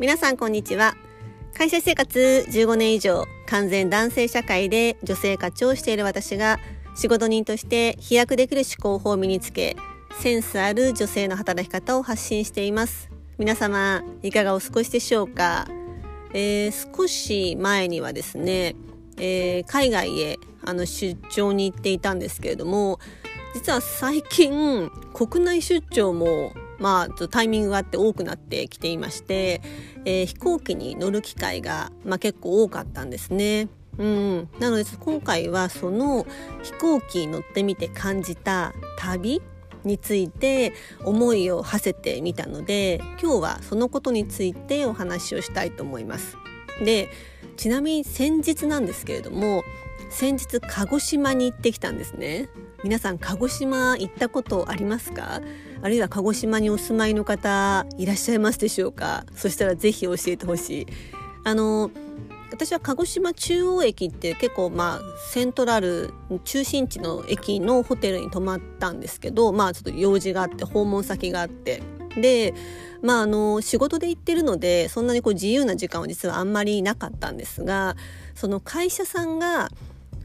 皆さんこんにちは。会社生活15年以上完全男性社会で女性課長をしている私が仕事人として飛躍できる思考法を身につけセンスある女性の働き方を発信しています。皆様いかがお過ごしでしょうか、えー、少し前にはですね、えー、海外へあの出張に行っていたんですけれども実は最近国内出張もまあ、タイミングがあって多くなってきていまして、えー、飛行機に乗る機会が、まあ、結構多かったんですね。うん、なので今回はその飛行機に乗ってみて感じた旅について思いを馳せてみたので今日はそのことについてお話をしたいと思います。でちなみに先日なんですけれども先日鹿児島に行ってきたんですね。皆さん鹿児島行ったことありますか？あるいは鹿児島にお住まいの方いらっしゃいますでしょうか？そしたらぜひ教えてほしい。あの私は鹿児島中央駅って結構まあセントラル中心地の駅のホテルに泊まったんですけどまあちょっと用事があって訪問先があって。でまああの仕事で行ってるのでそんなにこう自由な時間は実はあんまりなかったんですがその会社さんが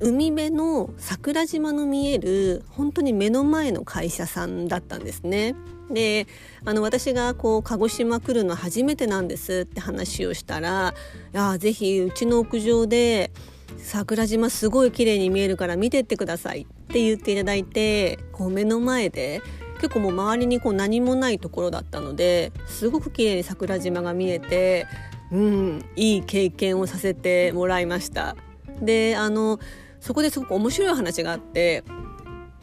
海辺の桜島の見える本当に目の前の会社さんだったんですね。であの私がこう鹿児島来るの初めてなんですって話をしたら「いやぜひうちの屋上で桜島すごい綺麗に見えるから見てってください」って言っていただいてこう目の前で結構もう周りにこう何もないところだったのですごく綺麗に桜島が見えてうんいい経験をさせてもらいました。であのそこですごく面白い話があって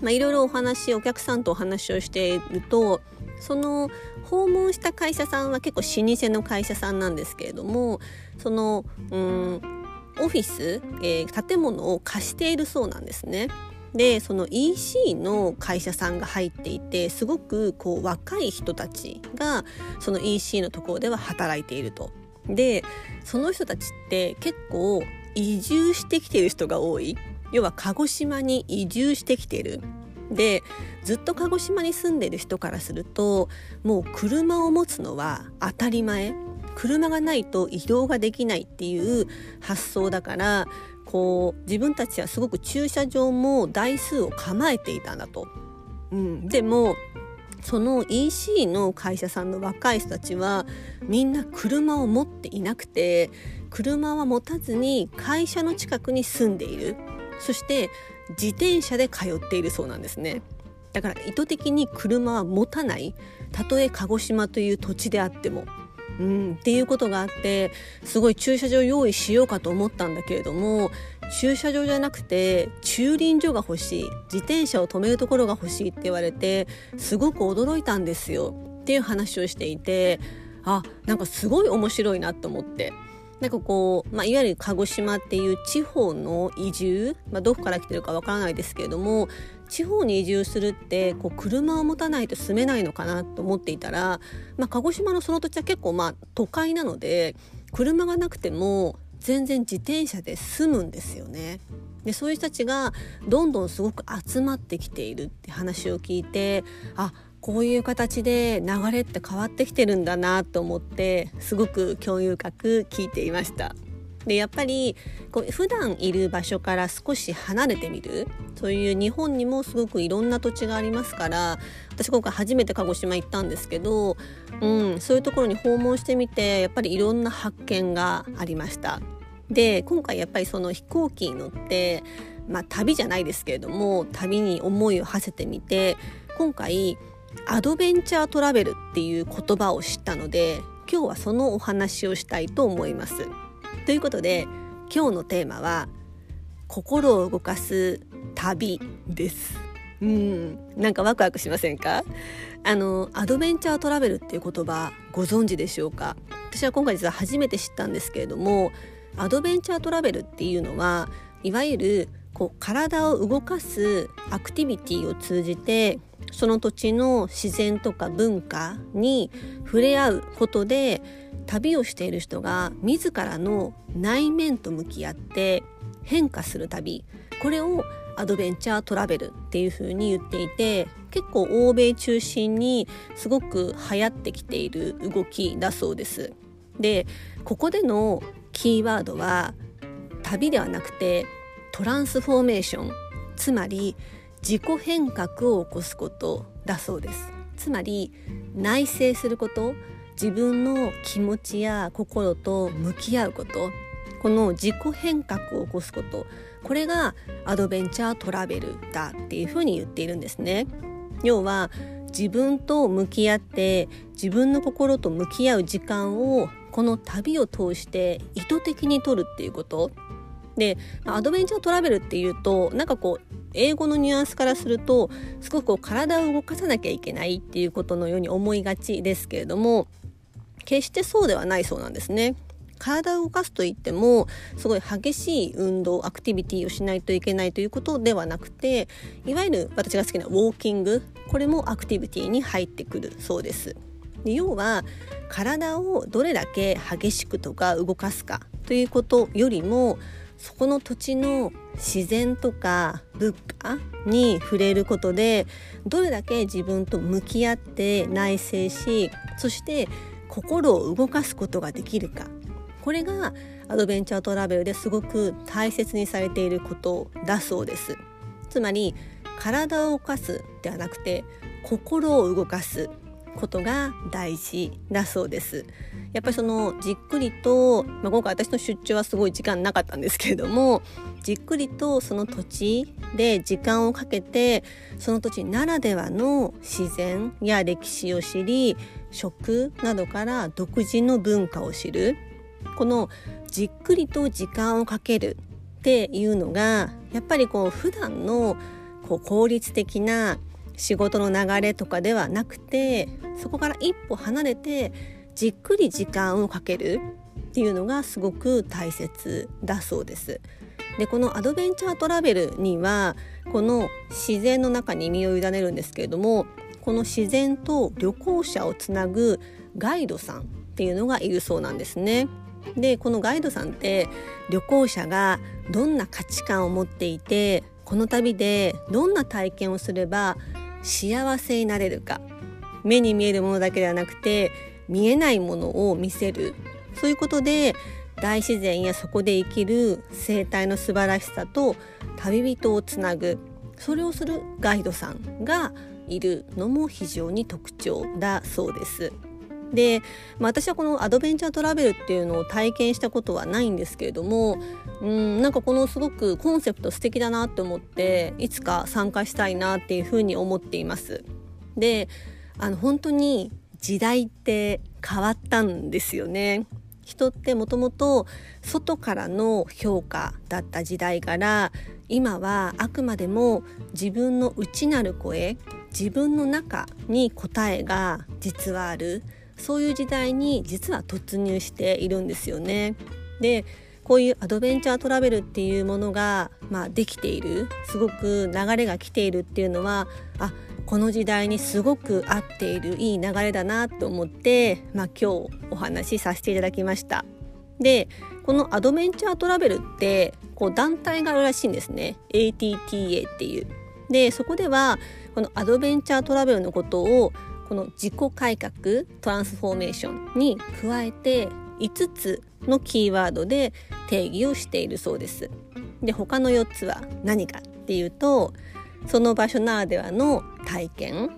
まあ、いろいろお話お客さんとお話をしているとその訪問した会社さんは結構老舗の会社さんなんですけれどもそのうんオフィス、えー、建物を貸しているそうなんですね。でその EC の会社さんが入っていてすごくこう若い人たちがその EC のところでは働いていると。でその人たちって結構移住してきてる人が多い。要は鹿児島に移住してきてる。でずっと鹿児島に住んでる人からするともう車を持つのは当たり前。車がないと移動ができないっていう発想だからこう自分たちはすごく駐車場も台数を構えていたんだと。うん、でもその EC の会社さんの若い人たちはみんな車を持っていなくて車は持たずに会社の近くに住んでいる。そして自転車で通っているそうなんですね。だから意図的に車は持たない。たとえ鹿児島という土地であっても。うん、っていうことがあってすごい駐車場用意しようかと思ったんだけれども駐車場じゃなくて駐輪場が欲しい自転車を止めるところが欲しいって言われてすごく驚いたんですよっていう話をしていてあなんかすごい面白いなと思って。なんかこう、まあ、いわゆる鹿児島っていう地方の移住、まあ、どこから来てるかわからないですけれども地方に移住するってこう車を持たないと住めないのかなと思っていたら、まあ、鹿児島のその土地は結構まあ都会なので車がなくても全然自転車で済むんですよね。でそういう人たちがどんどんすごく集まってきているって話を聞いてあこういう形で流れって変わってきてるんだなと思ってすごく興味深く聞いていました。でやっぱりこう普段いる場所から少し離れてみるそういう日本にもすごくいろんな土地がありますから私今回初めて鹿児島行ったんですけど、うん、そういうところに訪問してみてやっぱりいろんな発見がありました。で今回やっぱりその飛行機に乗ってまあ旅じゃないですけれども旅に思いを馳せてみて今回アドベンチャートラベルっていう言葉を知ったので今日はそのお話をしたいと思います。ということで今日のテーマは心を動かす旅です。うんなんかワクワクしませんか？あのアドベンチャートラベルっていう言葉ご存知でしょうか？私は今回実は初めて知ったんですけれどもアドベンチャートラベルっていうのはいわゆるこう体を動かすアクティビティを通じてその土地の自然とか文化に触れ合うことで旅をしている人が自らの内面と向き合って変化する旅これをアドベンチャートラベルっていう風に言っていて結構欧米中心にすごく流行ってきている動きだそうです。でここでのキーワードは旅ではなくてトランスフォーメーションつまり自己変革を起こすことだそうです。つまり内省すること自分の気持ちや心と向き合うこと。この自己変革を起こすこと。これがアドベンチャートラベルだっていうふうに言っているんですね。要は自分と向き合って自分の心と向き合う時間をこの旅を通して意図的に取るっていうこと。でアドベンチャートラベルっていうとなんかこう英語のニュアンスからするとすごくこう体を動かさなきゃいけないっていうことのように思いがちですけれども決してそうではないそうなんですね。体を動かすといってもすごい激しい運動アクティビティをしないといけないということではなくていわゆる私が好きなウォーキングこれもアクティビティに入ってくるそうです。で要は体をどれだけ激しくとか動かすかということよりもそこの土地の自然とか物価に触れることでどれだけ自分と向き合って内省しそして心を動かすことができるか。これがアドベンチャートラベルですごく大切にされていることだそうです。つまり体を動かすではなくて心を動かす。ことが大事だそうです。やっぱりそのじっくりと、まあ、今回私の出張はすごい時間なかったんですけれどもじっくりとその土地で時間をかけてその土地ならではの自然や歴史を知り食などから独自の文化を知る。このじっくりと時間をかけるっていうのがやっぱりこう普段のこう効率的な仕事の流れとかではなくてそこから一歩離れてじっくり時間をかけるっていうのがすごく大切だそうです。でこのアドベンチャートラベルにはこの自然の中に身を委ねるんですけれどもこの自然と旅行者をつなぐガイドさんっていうのがいるそうなんですね。でこのガイドさんって旅行者がどんな価値観を持っていてこの旅でどんな体験をすれば幸せになれるか。目に見えるものだけではなくて見えないものを見せる。そういうことで大自然やそこで生きる生態の素晴らしさと旅人をつなぐ。それをするガイドさんがいるのも非常に特徴だそうです。で、まあ、私はこのアドベンチャートラベルっていうのを体験したことはないんですけれどもうんなんかこのすごくコンセプト素敵だなって思っていつか参加したいなっていうふうに思っています。であの本当に時代って変わったんですよね。人ってもともと外からの評価だった時代から今はあくまでも自分の内なる声自分の中に答えが実はあるそういう時代に実は突入しているんですよね。でこういうアドベンチャートラベルっていうものが、まあ、できているすごく流れが来ているっていうのはあこの時代にすごく合っているいい流れだなと思って、まあ、今日お話しさせていただきました。でこのアドベンチャートラベルってこう団体があるらしいんですね ATTA っていう。でそこではこのアドベンチャートラベルのことをこの自己改革トランスフォーメーションに加えて5つのキーワードで定義をしているそうです。で他の4つは何かっていうとその場所ならではの体験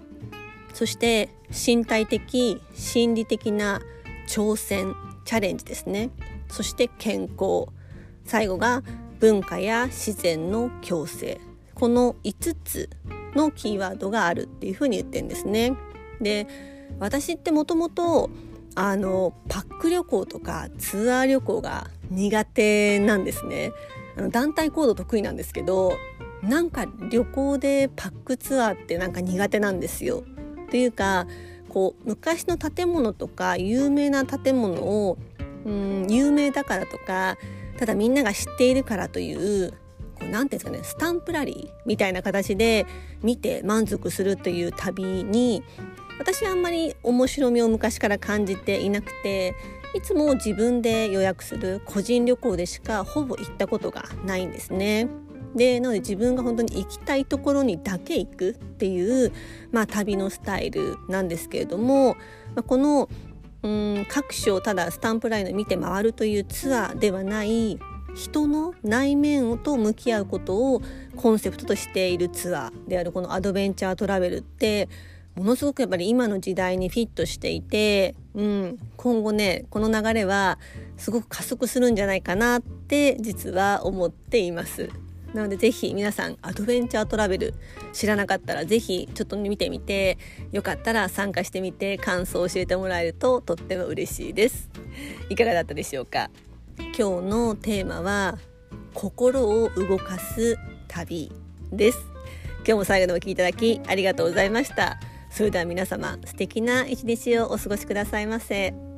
そして身体的心理的な挑戦チャレンジですねそして健康最後が文化や自然の共生この5つのキーワードがあるっていうふうに言ってるんですね。で私ってもともとあのパック旅行とかツアー旅行が苦手なんですね。あの団体行動得意なんですけどなんか旅行でパックツアーってなんか苦手なんですよ。というかこう昔の建物とか有名な建物をうん有名だからとかただみんなが知っているからというこうなんていうんですかねスタンプラリーみたいな形で見て満足するという旅に私はあんまり面白みを昔から感じていなくていつも自分で予約する個人旅行でしかほぼ行ったことがないんですね。でなので自分が本当に行きたいところにだけ行くっていう、まあ、旅のスタイルなんですけれども、まあ、このうん各所ただスタンプラインを見て回るというツアーではない人の内面と向き合うことをコンセプトとしているツアーであるこのアドベンチャートラベルってものすごくやっぱり今の時代にフィットしていて、うん、今後ねこの流れはすごく加速するんじゃないかなって実は思っています。なのでぜひ皆さんアドベンチャートラベル知らなかったらぜひちょっと見てみてよかったら参加してみて感想を教えてもらえるととっても嬉しいです。いかがだったでしょうか？今日のテーマは心を動かす旅です。今日も最後までお聴きいただきありがとうございました。それでは皆様素敵な一日をお過ごしくださいませ。